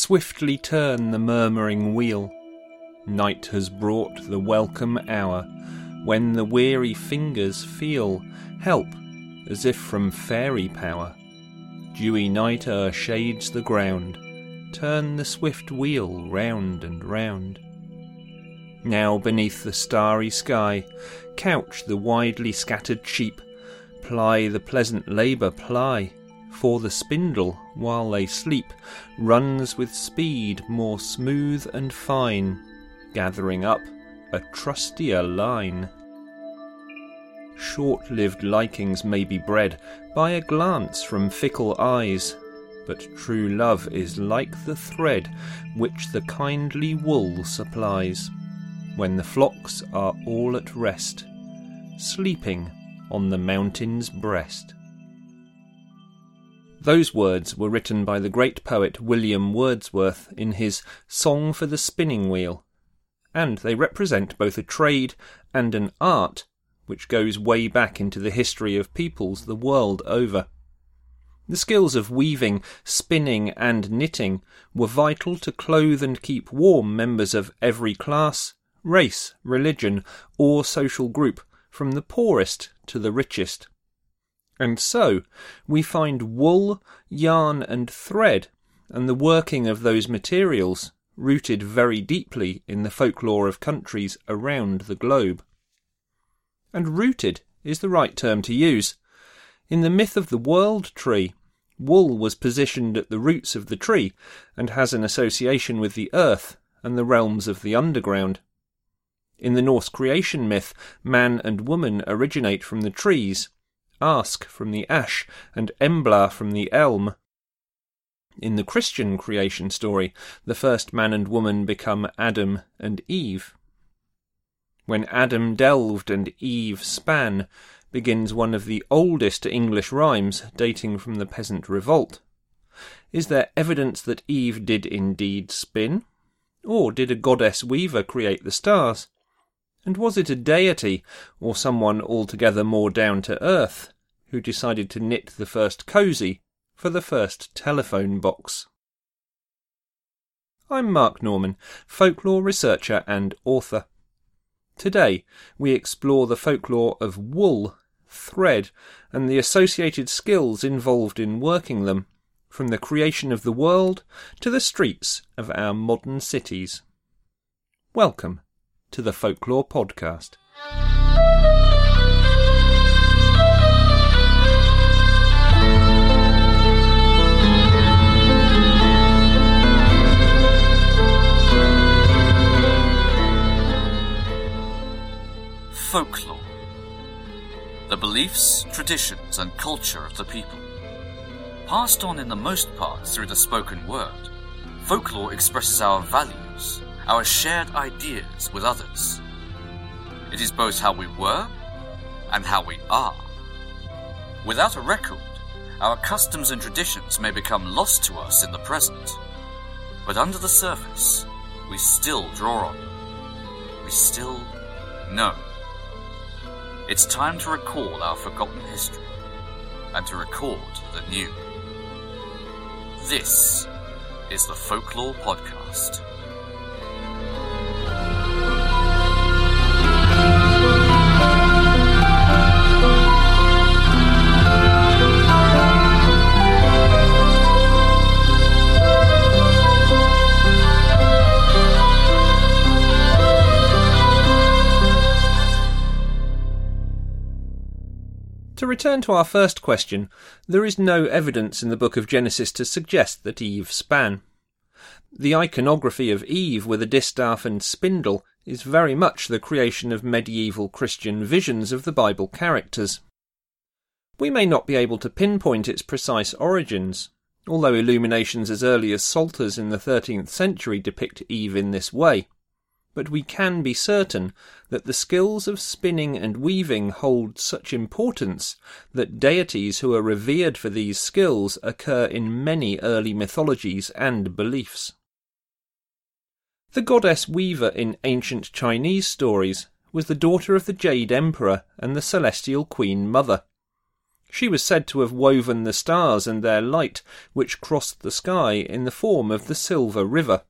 swiftly turn the murmuring wheel. Night has brought the welcome hour when the weary fingers feel help as if from fairy power. Dewy night o'er shades the ground, turn the swift wheel round and round. Now beneath the starry sky, couch the widely scattered sheep, ply the pleasant labour ply, for the spindle, while they sleep, runs with speed more smooth and fine, gathering up a trustier line. Short lived likings may be bred by a glance from fickle eyes, but true love is like the thread which the kindly wool supplies, when the flocks are all at rest, sleeping on the mountain's breast. Those words were written by the great poet William Wordsworth in his Song for the Spinning Wheel, and they represent both a trade and an art which goes way back into the history of peoples the world over. The skills of weaving, spinning, and knitting were vital to clothe and keep warm members of every class, race, religion, or social group, from the poorest to the richest. And so, we find wool, yarn, and thread, and the working of those materials, rooted very deeply in the folklore of countries around the globe and rooted is the right term to use. In the myth of the world tree, wool was positioned at the roots of the tree and has an association with the earth and the realms of the underground. In the Norse creation myth, man and woman originate from the trees, Ask from the ash, and Embla from the elm. In the Christian creation story, the first man and woman become Adam and Eve. When Adam delved and Eve span begins one of the oldest English rhymes dating from the peasant revolt. Is there evidence that Eve did indeed spin? Or did a goddess weaver create the stars? And was it a deity, or someone altogether more down to earth, who decided to knit the first cosy for the first telephone box? I'm Mark Norman, folklore researcher and author. Today, we explore the folklore of wool, thread, and the associated skills involved in working them, from the creation of the world to the streets of our modern cities. Welcome to the Folklore Podcast. folklore. The beliefs, traditions, and culture of the people. Passed on in the most part through the spoken word, folklore expresses our values, our shared ideas with others. It is both how we were and how we are. Without a record, our customs and traditions may become lost to us in the present. But under the surface, we still draw on them. We still know. It's time to recall our forgotten history and to record the new. This is the Folklore Podcast. Return to our first question, there is no evidence in the book of Genesis to suggest that Eve span. The iconography of Eve with a distaff and spindle is very much the creation of medieval Christian visions of the Bible characters. We may not be able to pinpoint its precise origins, although illuminations as early as Psalter's in the 13th century depict Eve in this way but we can be certain that the skills of spinning and weaving hold such importance that deities who are revered for these skills occur in many early mythologies and beliefs. The goddess Weaver in ancient Chinese stories was the daughter of the Jade Emperor and the Celestial Queen Mother. She was said to have woven the stars and their light, which crossed the sky, in the form of the Silver River.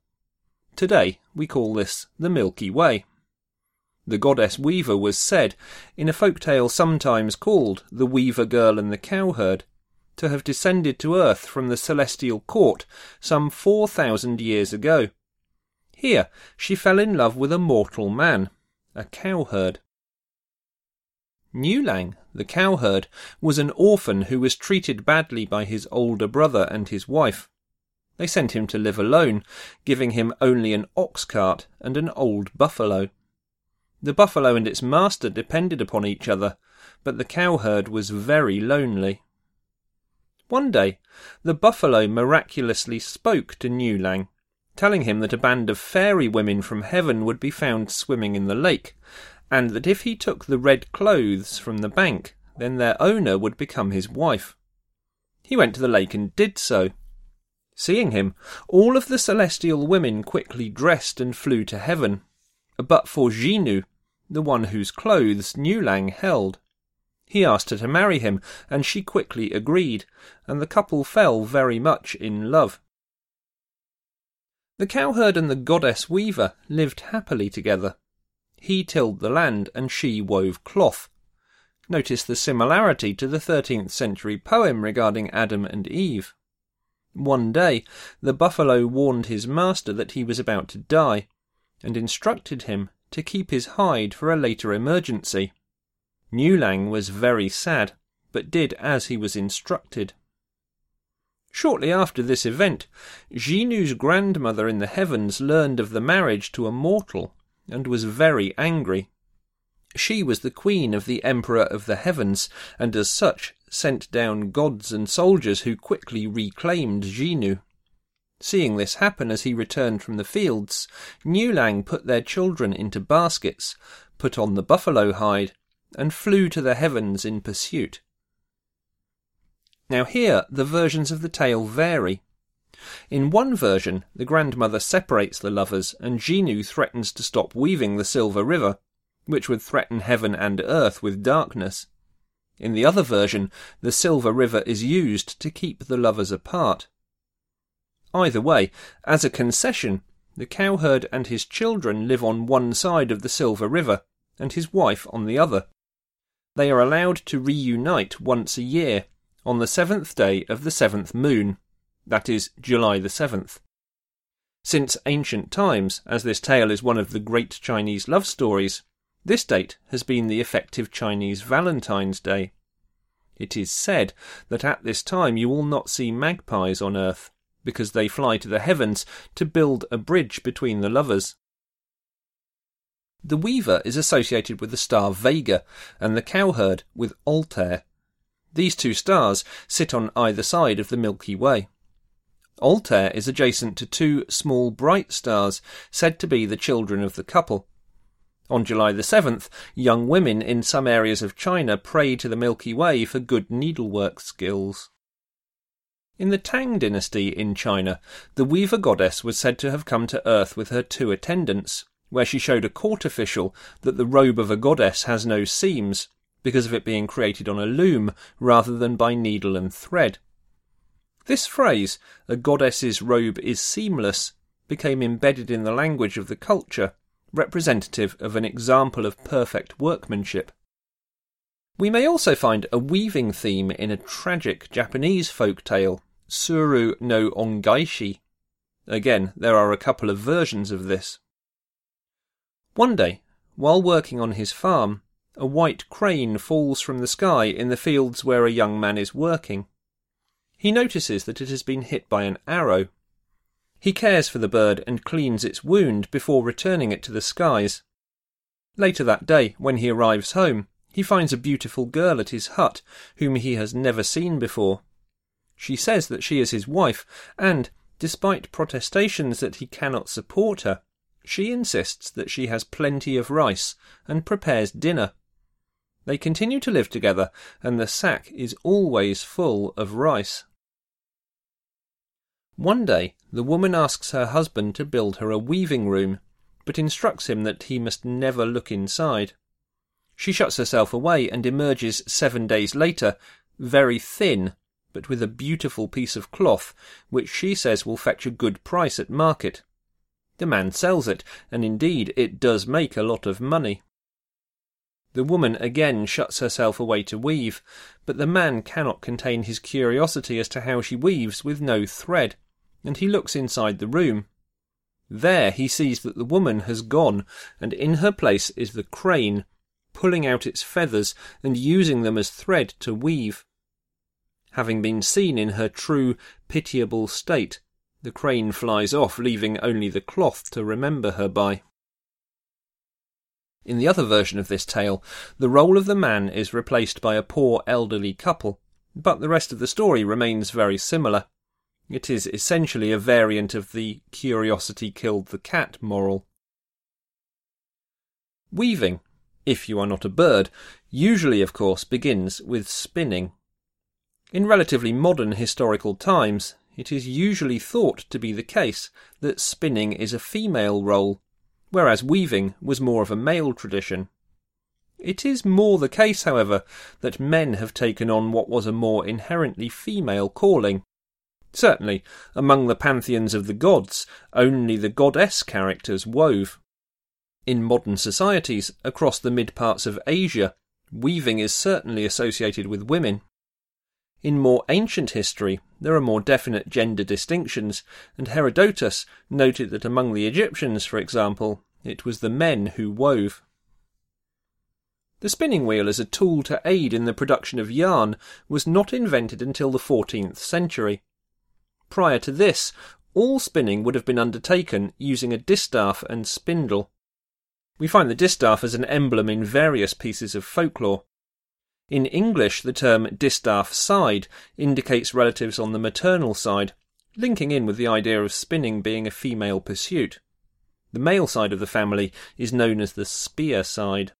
Today we call this the Milky Way. The goddess Weaver was said, in a folk tale sometimes called The Weaver Girl and the Cowherd, to have descended to earth from the celestial court some four thousand years ago. Here she fell in love with a mortal man, a cowherd. Niulang, the cowherd, was an orphan who was treated badly by his older brother and his wife. They sent him to live alone, giving him only an ox cart and an old buffalo. The buffalo and its master depended upon each other, but the cowherd was very lonely. One day, the buffalo miraculously spoke to Niulang, telling him that a band of fairy women from heaven would be found swimming in the lake, and that if he took the red clothes from the bank, then their owner would become his wife. He went to the lake and did so. Seeing him, all of the celestial women quickly dressed and flew to heaven, but for Jinu, the one whose clothes Niulang held. He asked her to marry him, and she quickly agreed, and the couple fell very much in love. The cowherd and the goddess weaver lived happily together. He tilled the land, and she wove cloth. Notice the similarity to the 13th century poem regarding Adam and Eve. One day, the buffalo warned his master that he was about to die, and instructed him to keep his hide for a later emergency. Niulang was very sad, but did as he was instructed. Shortly after this event, Jinu's grandmother in the heavens learned of the marriage to a mortal and was very angry. She was the queen of the Emperor of the Heavens, and as such sent down gods and soldiers who quickly reclaimed Jinu. Seeing this happen as he returned from the fields, Niulang put their children into baskets, put on the buffalo hide, and flew to the heavens in pursuit. Now here the versions of the tale vary. In one version, the grandmother separates the lovers, and Jinu threatens to stop weaving the Silver River, which would threaten heaven and earth with darkness. In the other version, the Silver River is used to keep the lovers apart. Either way, as a concession, the cowherd and his children live on one side of the Silver River, and his wife on the other. They are allowed to reunite once a year, on the seventh day of the seventh moon that is, July the 7th. Since ancient times, as this tale is one of the great Chinese love stories, this date has been the effective Chinese Valentine's Day. It is said that at this time you will not see magpies on earth, because they fly to the heavens to build a bridge between the lovers. The weaver is associated with the star Vega, and the cowherd with Altair. These two stars sit on either side of the Milky Way. Altair is adjacent to two small bright stars said to be the children of the couple. On July the 7th, young women in some areas of China pray to the Milky Way for good needlework skills. In the Tang dynasty in China, the weaver goddess was said to have come to earth with her two attendants, where she showed a court official that the robe of a goddess has no seams, because of it being created on a loom rather than by needle and thread. This phrase, a goddess's robe is seamless, became embedded in the language of the culture, representative of an example of perfect workmanship. We may also find a weaving theme in a tragic Japanese folk tale, Tsuru no Ongaeshi. Again, there are a couple of versions of this. One day, while working on his farm, a white crane falls from the sky in the fields where a young man is working. He notices that it has been hit by an arrow. He cares for the bird and cleans its wound before returning it to the skies. Later that day, when he arrives home, he finds a beautiful girl at his hut whom he has never seen before. She says that she is his wife, and, despite protestations that he cannot support her, she insists that she has plenty of rice and prepares dinner. They continue to live together, and the sack is always full of rice. One day, the woman asks her husband to build her a weaving room, but instructs him that he must never look inside. She shuts herself away and emerges seven days later, very thin, but with a beautiful piece of cloth, which she says will fetch a good price at market. The man sells it, and indeed it does make a lot of money. The woman again shuts herself away to weave, but the man cannot contain his curiosity as to how she weaves with no thread, and he looks inside the room. There he sees that the woman has gone, and in her place is the crane, pulling out its feathers and using them as thread to weave. Having been seen in her true, pitiable state, the crane flies off, leaving only the cloth to remember her by. In the other version of this tale, the role of the man is replaced by a poor elderly couple, but the rest of the story remains very similar. It is essentially a variant of the curiosity killed the cat moral. Weaving, if you are not a bird, usually, of course, begins with spinning. In relatively modern historical times, it is usually thought to be the case that spinning is a female role, whereas weaving was more of a male tradition. It is more the case, however, that men have taken on what was a more inherently female calling, Certainly, among the pantheons of the gods, only the goddess characters wove. In modern societies, across the mid parts of Asia, weaving is certainly associated with women. In more ancient history, there are more definite gender distinctions, and Herodotus noted that among the Egyptians, for example, it was the men who wove. The spinning wheel as a tool to aid in the production of yarn was not invented until the 14th century. Prior to this, all spinning would have been undertaken using a distaff and spindle. We find the distaff as an emblem in various pieces of folklore. In English, the term distaff side indicates relatives on the maternal side, linking in with the idea of spinning being a female pursuit. The male side of the family is known as the spear side.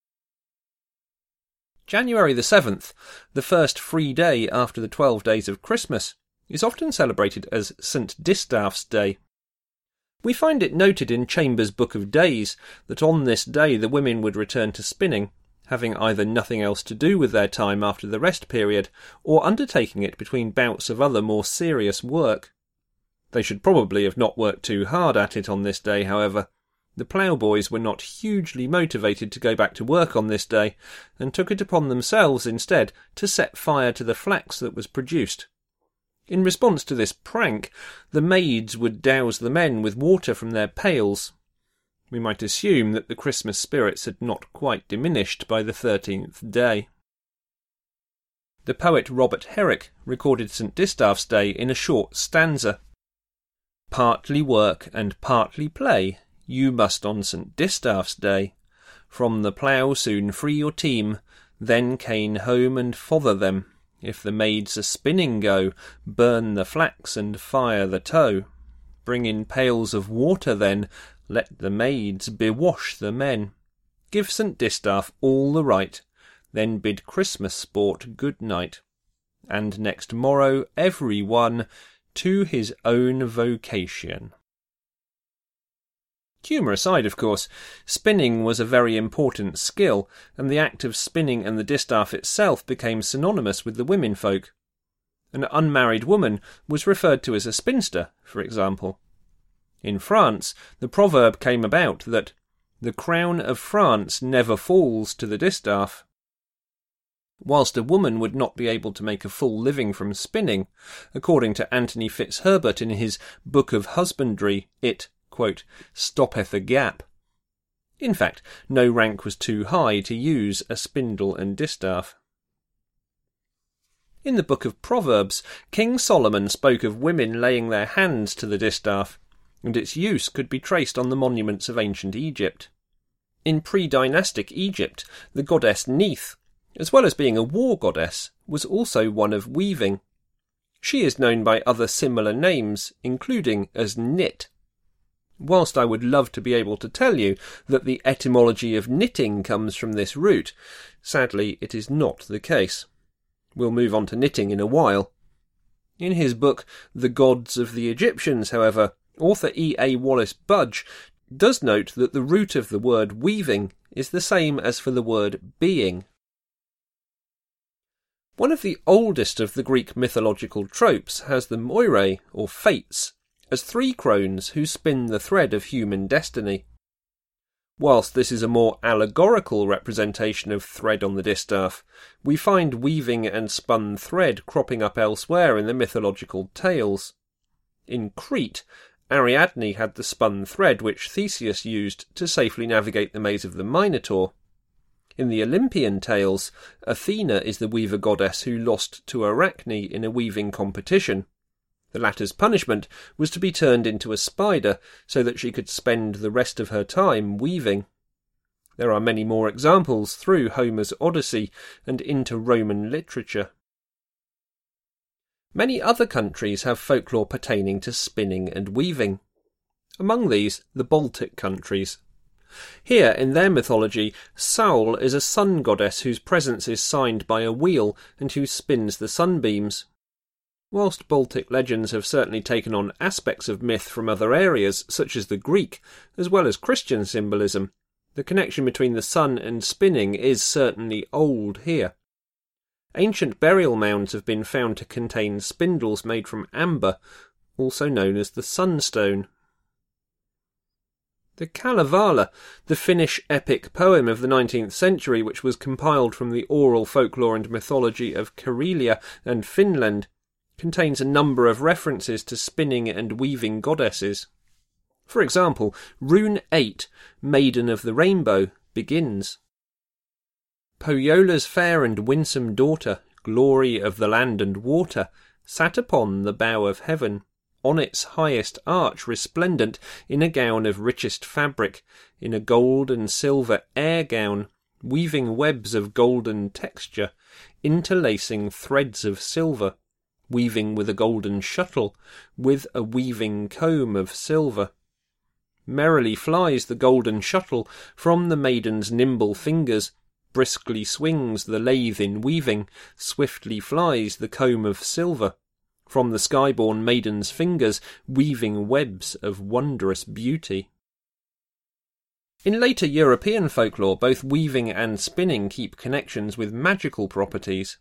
January the 7th, the first free day after the twelve days of Christmas, is often celebrated as St. Distaff's Day. We find it noted in Chambers' Book of Days that on this day the women would return to spinning, having either nothing else to do with their time after the rest period, or undertaking it between bouts of other more serious work. They should probably have not worked too hard at it on this day, however. The ploughboys were not hugely motivated to go back to work on this day, and took it upon themselves instead to set fire to the flax that was produced. In response to this prank, the maids would douse the men with water from their pails. We might assume that the Christmas spirits had not quite diminished by the thirteenth day. The poet Robert Herrick recorded St. Distaff's Day in a short stanza. Partly work and partly play, you must on St. Distaff's Day. From the plough soon free your team, then cane home and fother them. If the maids a spinning go, burn the flax and fire the tow. Bring in pails of water then, let the maids bewash the men. Give St. Distaff all the right, then bid Christmas sport good night. And next morrow every one to his own vocation. Humour aside, of course, spinning was a very important skill, and the act of spinning and the distaff itself became synonymous with the women folk. An unmarried woman was referred to as a spinster, for example. In France, the proverb came about that the crown of France never falls to the distaff. Whilst a woman would not be able to make a full living from spinning, according to Anthony Fitzherbert in his Book of Husbandry, it quote, stoppeth a gap. In fact, no rank was too high to use a spindle and distaff. In the book of Proverbs, King Solomon spoke of women laying their hands to the distaff, and its use could be traced on the monuments of ancient Egypt. In pre dynastic Egypt, the goddess Neith, as well as being a war goddess, was also one of weaving. She is known by other similar names, including as Knit, Whilst I would love to be able to tell you that the etymology of knitting comes from this root, sadly it is not the case. We'll move on to knitting in a while. In his book The Gods of the Egyptians, however, author E. A. Wallis Budge does note that the root of the word weaving is the same as for the word being. One of the oldest of the Greek mythological tropes has the Moirae, or Fates, as three crones who spin the thread of human destiny. Whilst this is a more allegorical representation of thread on the distaff, we find weaving and spun thread cropping up elsewhere in the mythological tales. In Crete, Ariadne had the spun thread which Theseus used to safely navigate the maze of the Minotaur. In the Olympian tales, Athena is the weaver goddess who lost to Arachne in a weaving competition. The latter's punishment was to be turned into a spider so that she could spend the rest of her time weaving. There are many more examples through Homer's Odyssey and into Roman literature. Many other countries have folklore pertaining to spinning and weaving. Among these, the Baltic countries. Here, in their mythology, Saul is a sun goddess whose presence is signed by a wheel and who spins the sunbeams. Whilst Baltic legends have certainly taken on aspects of myth from other areas, such as the Greek, as well as Christian symbolism, the connection between the sun and spinning is certainly old here. Ancient burial mounds have been found to contain spindles made from amber, also known as the sunstone. The Kalevala, the Finnish epic poem of the 19th century, which was compiled from the oral folklore and mythology of Karelia and Finland, contains a number of references to spinning and weaving goddesses. For example, Rune 8, Maiden of the Rainbow, begins Pohjola's fair and winsome daughter, glory of the land and water, sat upon the bow of heaven, on its highest arch resplendent, in a gown of richest fabric, in a gold and silver air gown, weaving webs of golden texture, interlacing threads of silver, weaving with a golden shuttle, with a weaving comb of silver. Merrily flies the golden shuttle from the maiden's nimble fingers, briskly swings the lathe in weaving, swiftly flies the comb of silver. From the sky-born maiden's fingers, weaving webs of wondrous beauty. In later European folklore, both weaving and spinning keep connections with magical properties.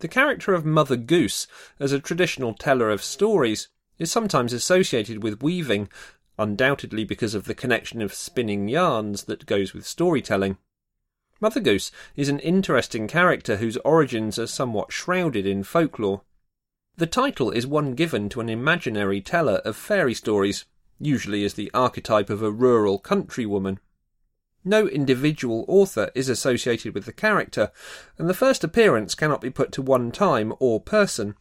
The character of Mother Goose, as a traditional teller of stories, is sometimes associated with weaving, undoubtedly because of the connection of spinning yarns that goes with storytelling. Mother Goose is an interesting character whose origins are somewhat shrouded in folklore. The title is one given to an imaginary teller of fairy stories, usually as the archetype of a rural countrywoman. No individual author is associated with the character, and the first appearance cannot be put to one time or person.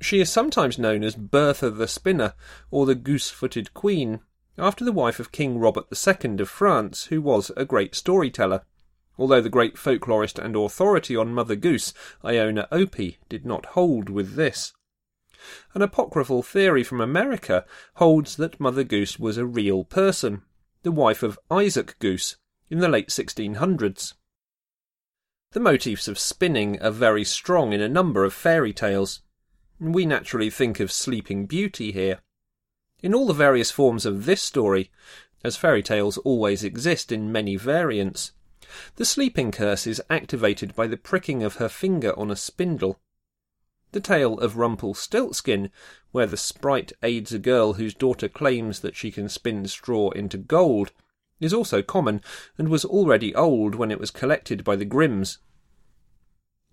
She is sometimes known as Bertha the Spinner, or the Goose Footed Queen, after the wife of King Robert II of France, who was a great storyteller, although the great folklorist and authority on Mother Goose, Iona Opie, did not hold with this. An apocryphal theory from America holds that Mother Goose was a real person, the wife of Isaac Goose, in the late 1600s. The motifs of spinning are very strong in a number of fairy tales. We naturally think of Sleeping Beauty here. In all the various forms of this story, as fairy tales always exist in many variants, the sleeping curse is activated by the pricking of her finger on a spindle. The tale of Rumpelstiltskin, where the sprite aids a girl whose daughter claims that she can spin straw into gold, is also common, and was already old when it was collected by the Grimms.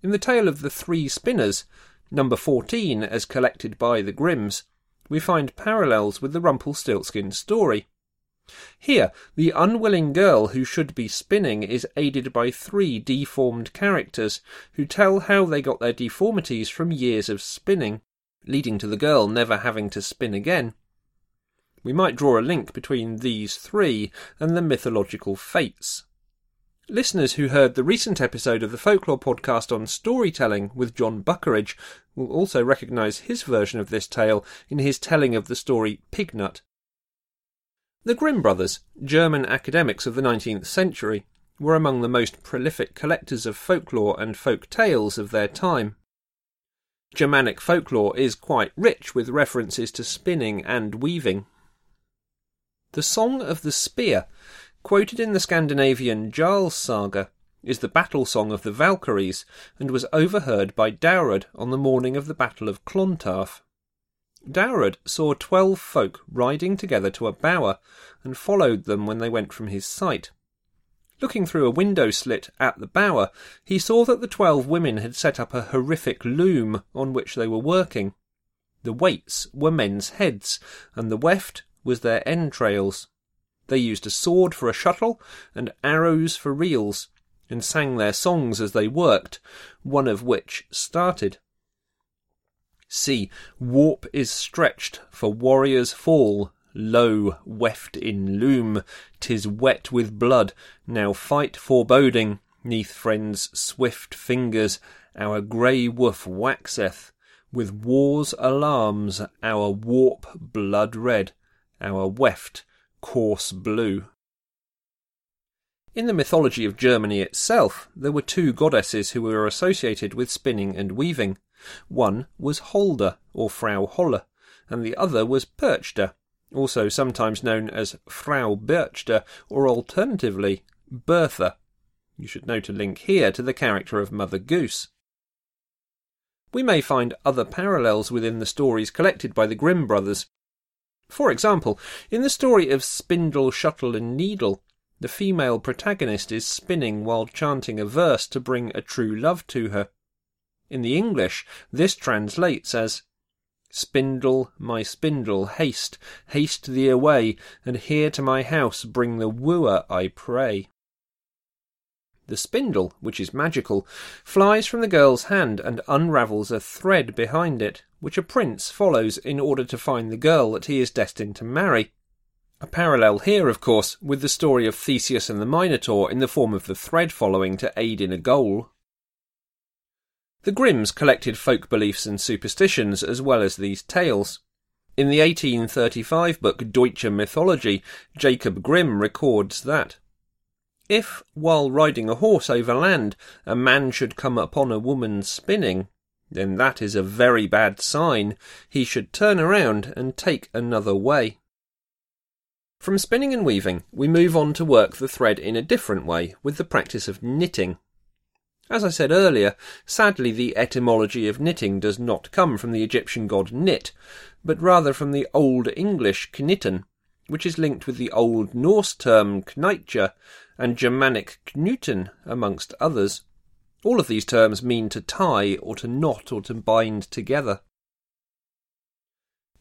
In the tale of the Three Spinners, number 14 as collected by the Grimms, we find parallels with the Rumpelstiltskin story. Here, the unwilling girl who should be spinning is aided by three deformed characters who tell how they got their deformities from years of spinning, leading to the girl never having to spin again. We might draw a link between these three and the mythological fates. Listeners who heard the recent episode of the Folklore podcast on storytelling with John Buckeridge will also recognise his version of this tale in his telling of the story Pignut the Grimm brothers, German academics of the 19th century, were among the most prolific collectors of folklore and folk tales of their time. Germanic folklore is quite rich with references to spinning and weaving. The Song of the Spear, quoted in the Scandinavian Njal's saga, is the battle song of the Valkyries and was overheard by Daurad on the morning of the Battle of Clontarf. Daurad saw twelve folk riding together to a bower and followed them when they went from his sight. Looking through a window slit at the bower, he saw that the twelve women had set up a horrific loom on which they were working. The weights were men's heads, and the weft was their entrails. They used a sword for a shuttle and arrows for reels, and sang their songs as they worked, one of which started. See, warp is stretched, for warriors fall. Lo, weft in loom, 'tis wet with blood. Now fight foreboding, neath friends' swift fingers. Our grey woof waxeth, with war's alarms. Our warp blood red, our weft coarse blue. In the mythology of Germany itself, there were two goddesses who were associated with spinning and weaving. One was Holda, or Frau Holle, and the other was Perchta, also sometimes known as Frau Birchte, or alternatively, Bertha. You should note a link here to the character of Mother Goose. We may find other parallels within the stories collected by the Grimm brothers. For example, in the story of Spindle, Shuttle, and Needle, the female protagonist is spinning while chanting a verse to bring a true love to her. In the English, this translates as Spindle, my spindle, haste, haste thee away, and here to my house bring the wooer, I pray. The spindle, which is magical, flies from the girl's hand and unravels a thread behind it, which a prince follows in order to find the girl that he is destined to marry. A parallel here, of course, with the story of Theseus and the Minotaur in the form of the thread following to aid in a goal. The Grimms collected folk beliefs and superstitions as well as these tales. In the 1835 book Deutsche Mythology, Jacob Grimm records that if, while riding a horse over land, a man should come upon a woman spinning, then that is a very bad sign. He should turn around and take another way. From spinning and weaving, we move on to work the thread in a different way with the practice of knitting. As I said earlier, sadly the etymology of knitting does not come from the Egyptian god Nit, but rather from the Old English knitten, which is linked with the Old Norse term knitja and Germanic knuten, amongst others. All of these terms mean to tie or to knot or to bind together.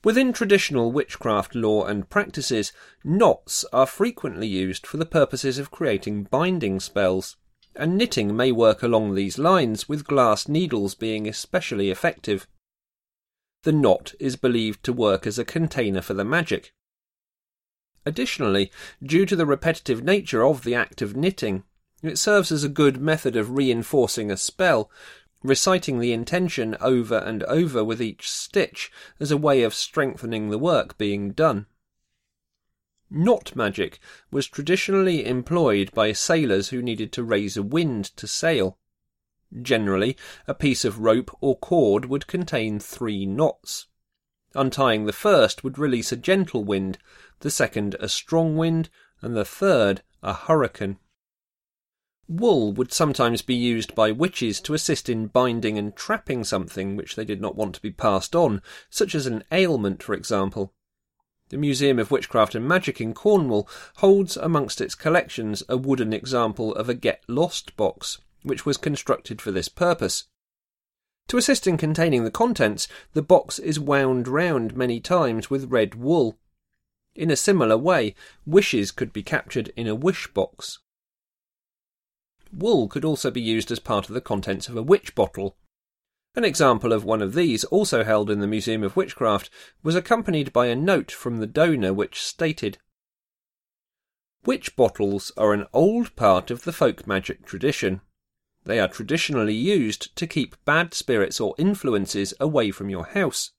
Within traditional witchcraft lore and practices, knots are frequently used for the purposes of creating binding spells, and knitting may work along these lines, with glass needles being especially effective. The knot is believed to work as a container for the magic. Additionally, due to the repetitive nature of the act of knitting, it serves as a good method of reinforcing a spell, reciting the intention over and over with each stitch as a way of strengthening the work being done. Knot magic was traditionally employed by sailors who needed to raise a wind to sail. Generally, a piece of rope or cord would contain three knots. Untying the first would release a gentle wind, the second a strong wind, and the third a hurricane. Wool would sometimes be used by witches to assist in binding and trapping something which they did not want to be passed on, such as an ailment, for example. The Museum of Witchcraft and Magic in Cornwall holds amongst its collections a wooden example of a get lost box, which was constructed for this purpose. To assist in containing the contents, the box is wound round many times with red wool. In a similar way, wishes could be captured in a wish box. Wool could also be used as part of the contents of a witch bottle. An example of one of these, also held in the Museum of Witchcraft, was accompanied by a note from the donor which stated Witch bottles are an old part of the folk magic tradition. They are traditionally used to keep bad spirits or influences away from your house.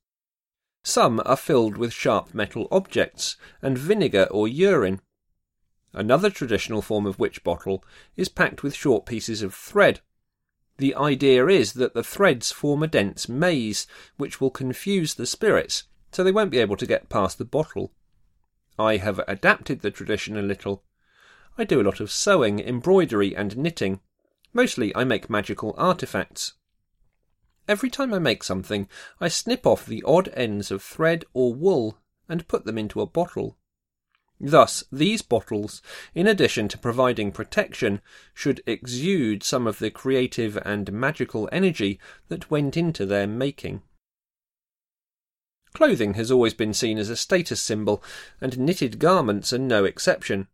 Some are filled with sharp metal objects and vinegar or urine. Another traditional form of witch bottle is packed with short pieces of thread. The idea is that the threads form a dense maze, which will confuse the spirits, so they won't be able to get past the bottle. I have adapted the tradition a little. I do a lot of sewing, embroidery, and knitting, Mostly I make magical artifacts. Every time I make something, I snip off the odd ends of thread or wool and put them into a bottle. Thus, these bottles, in addition to providing protection, should exude some of the creative and magical energy that went into their making. Clothing has always been seen as a status symbol, and knitted garments are no exception.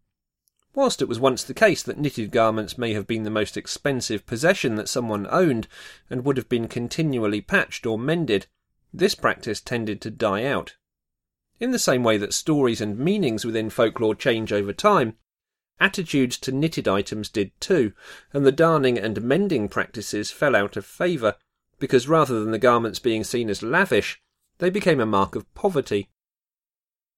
Whilst it was once the case that knitted garments may have been the most expensive possession that someone owned, and would have been continually patched or mended, this practice tended to die out. In the same way that stories and meanings within folklore change over time, attitudes to knitted items did too, and the darning and mending practices fell out of favour, because rather than the garments being seen as lavish, they became a mark of poverty.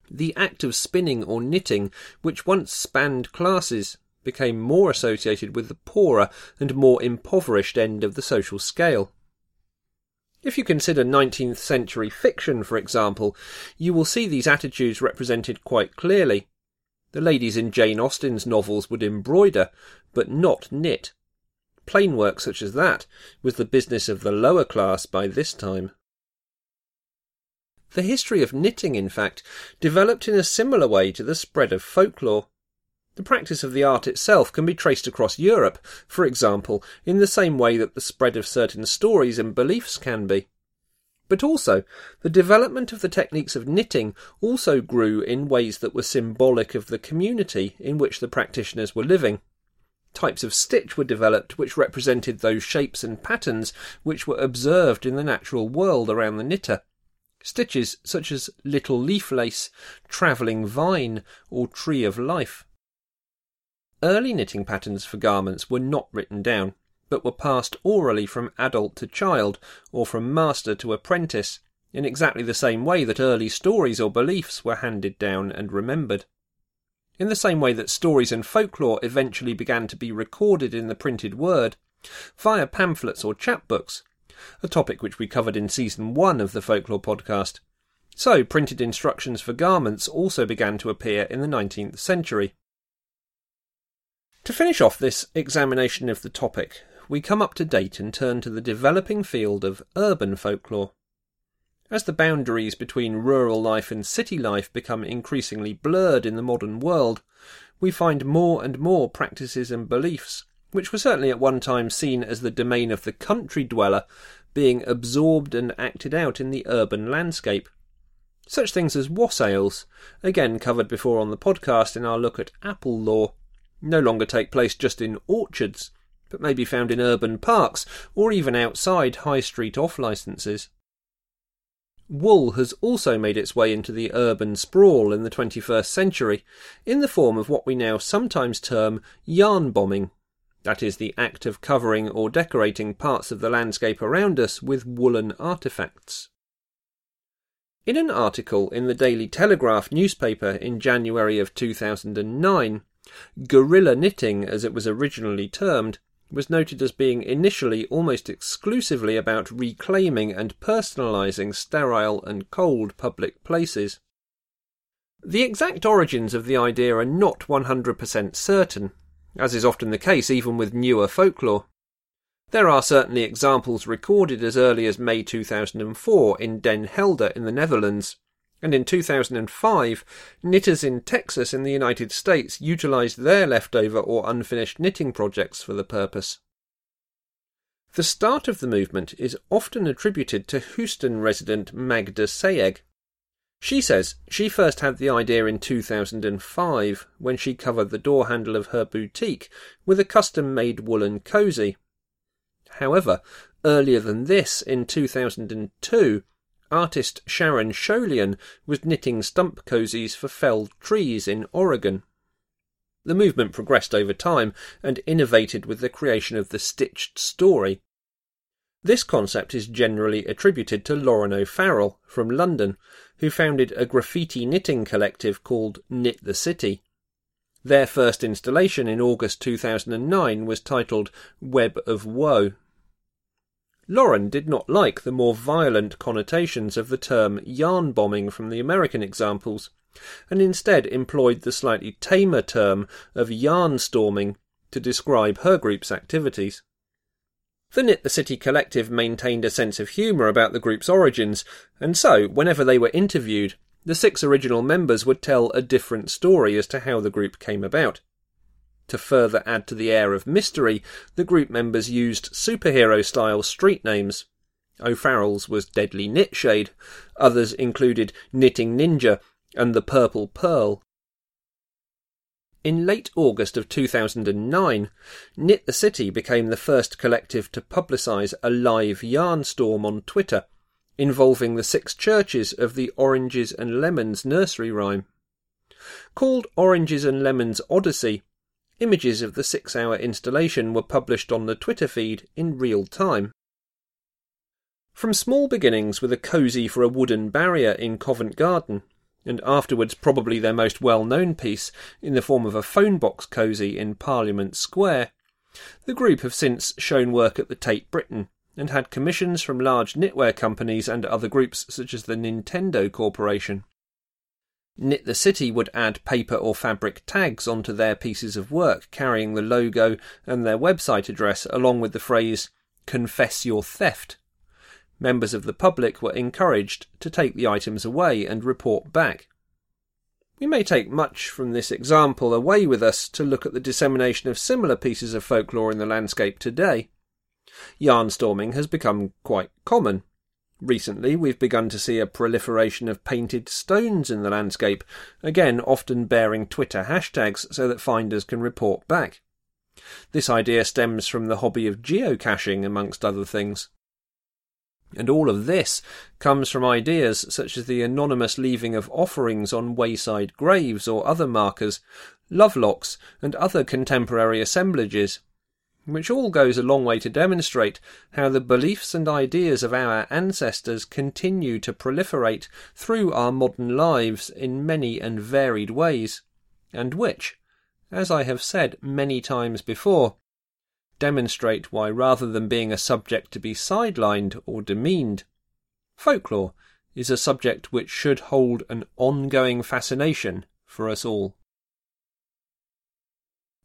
The act of spinning or knitting, which once spanned classes, became more associated with the poorer and more impoverished end of the social scale. If you consider 19th century fiction, for example, you will see these attitudes represented quite clearly. The ladies in Jane Austen's novels would embroider, but not knit. Plain work such as that was the business of the lower class by this time. The history of knitting, in fact, developed in a similar way to the spread of folklore. The practice of the art itself can be traced across Europe, for example, in the same way that the spread of certain stories and beliefs can be. But also, the development of the techniques of knitting also grew in ways that were symbolic of the community in which the practitioners were living. Types of stitch were developed which represented those shapes and patterns which were observed in the natural world around the knitter. Stitches such as little leaf lace, travelling vine, or tree of life. Early knitting patterns for garments were not written down, but were passed orally from adult to child, or from master to apprentice, in exactly the same way that early stories or beliefs were handed down and remembered. In the same way that stories and folklore eventually began to be recorded in the printed word, via pamphlets or chapbooks, a topic which we covered in season one of the Folklore podcast. So, printed instructions for garments also began to appear in the 19th century. To finish off this examination of the topic, we come up to date and turn to the developing field of urban folklore. As the boundaries between rural life and city life become increasingly blurred in the modern world, we find more and more practices and beliefs, which were certainly at one time seen as the domain of the country dweller, being absorbed and acted out in the urban landscape. Such things as wassails, again covered before on the podcast in our look at apple lore, no longer take place just in orchards, but may be found in urban parks or even outside high street off licenses. Wool has also made its way into the urban sprawl in the 21st century in the form of what we now sometimes term yarn bombing. That is the act of covering or decorating parts of the landscape around us with woolen artifacts. In an article in the Daily Telegraph newspaper in January of 2009, Guerrilla knitting, as it was originally termed, was noted as being initially almost exclusively about reclaiming and personalising sterile and cold public places. The exact origins of the idea are not 100% certain, as is often the case even with newer folklore. There are certainly examples recorded as early as May 2004 in Den Helder in the Netherlands, and in 2005, knitters in Texas in the United States utilized their leftover or unfinished knitting projects for the purpose. The start of the movement is often attributed to Houston resident Magda Sayegh. She says she first had the idea in 2005 when she covered the door handle of her boutique with a custom made woolen cozy. However, earlier than this, in 2002, artist Sharon Sholian was knitting stump cozies for felled trees in Oregon. The movement progressed over time and innovated with the creation of the stitched story. This concept is generally attributed to Lauren O'Farrell from London, who founded a graffiti knitting collective called Knit the City. Their first installation in August 2009 was titled Web of Woe. Lauren did not like the more violent connotations of the term yarn bombing from the American examples, and instead employed the slightly tamer term of yarn storming to describe her group's activities. The Knit the City collective maintained a sense of humour about the group's origins, and so, whenever they were interviewed, the six original members would tell a different story as to how the group came about. To further add to the air of mystery, the group members used superhero style street names. O'Farrell's was Deadly Knitshade, others included Knitting Ninja and the Purple Pearl. In late August of 2009, Knit the City became the first collective to publicise a live yarn storm on Twitter involving the six churches of the Oranges and Lemons nursery rhyme. Called Oranges and Lemons Odyssey, images of the six hour installation were published on the Twitter feed in real time. From small beginnings with a cosy for a wooden barrier in Covent Garden, and afterwards probably their most well known piece in the form of a phone box cosy in Parliament Square. The group have since shown work at the Tate Britain and had commissions from large knitwear companies and other groups such as the Nintendo Corporation. Knit the City would add paper or fabric tags onto their pieces of work carrying the logo and their website address along with the phrase confess your theft members of the public were encouraged to take the items away and report back. We may take much from this example away with us to look at the dissemination of similar pieces of folklore in the landscape today. Yarnstorming has become quite common. Recently, we've begun to see a proliferation of painted stones in the landscape, again often bearing Twitter hashtags so that finders can report back. This idea stems from the hobby of geocaching, amongst other things. And all of this comes from ideas such as the anonymous leaving of offerings on wayside graves or other markers, lovelocks, and other contemporary assemblages, which all goes a long way to demonstrate how the beliefs and ideas of our ancestors continue to proliferate through our modern lives in many and varied ways, and which, as I have said many times before, demonstrate why, rather than being a subject to be sidelined or demeaned, folklore is a subject which should hold an ongoing fascination for us all.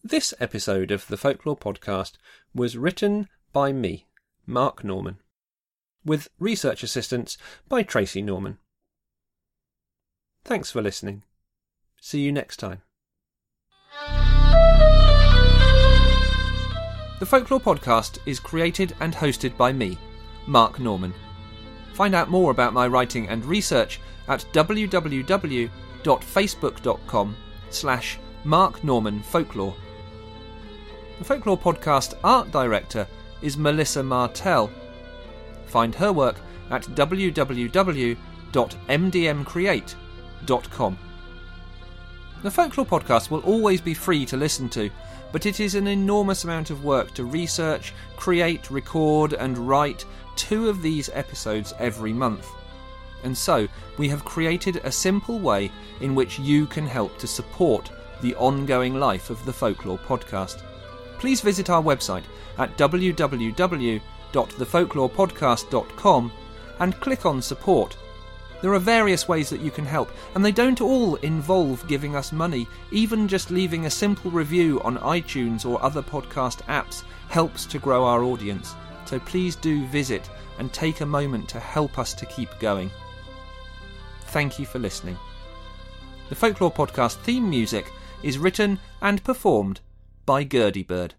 This episode of the Folklore Podcast was written by me, Mark Norman, with research assistance by Tracy Norman. Thanks for listening. See you next time. The Folklore Podcast is created and hosted by me, Mark Norman. Find out more about my writing and research at www.facebook.com slash Mark Norman Folklore. The Folklore Podcast art director is Melissa Martell. Find her work at www.mdmcreate.com. The Folklore Podcast will always be free to listen to but it is an enormous amount of work to research, create, record, and write two of these episodes every month. And so, we have created a simple way in which you can help to support the ongoing life of the Folklore podcast. Please visit our website at www.thefolklorepodcast.com and click on support there are various ways that you can help, and they don't all involve giving us money. Even just leaving a simple review on iTunes or other podcast apps helps to grow our audience. So please do visit and take a moment to help us to keep going. Thank you for listening. The Folklore Podcast theme music is written and performed by Gurdy Bird.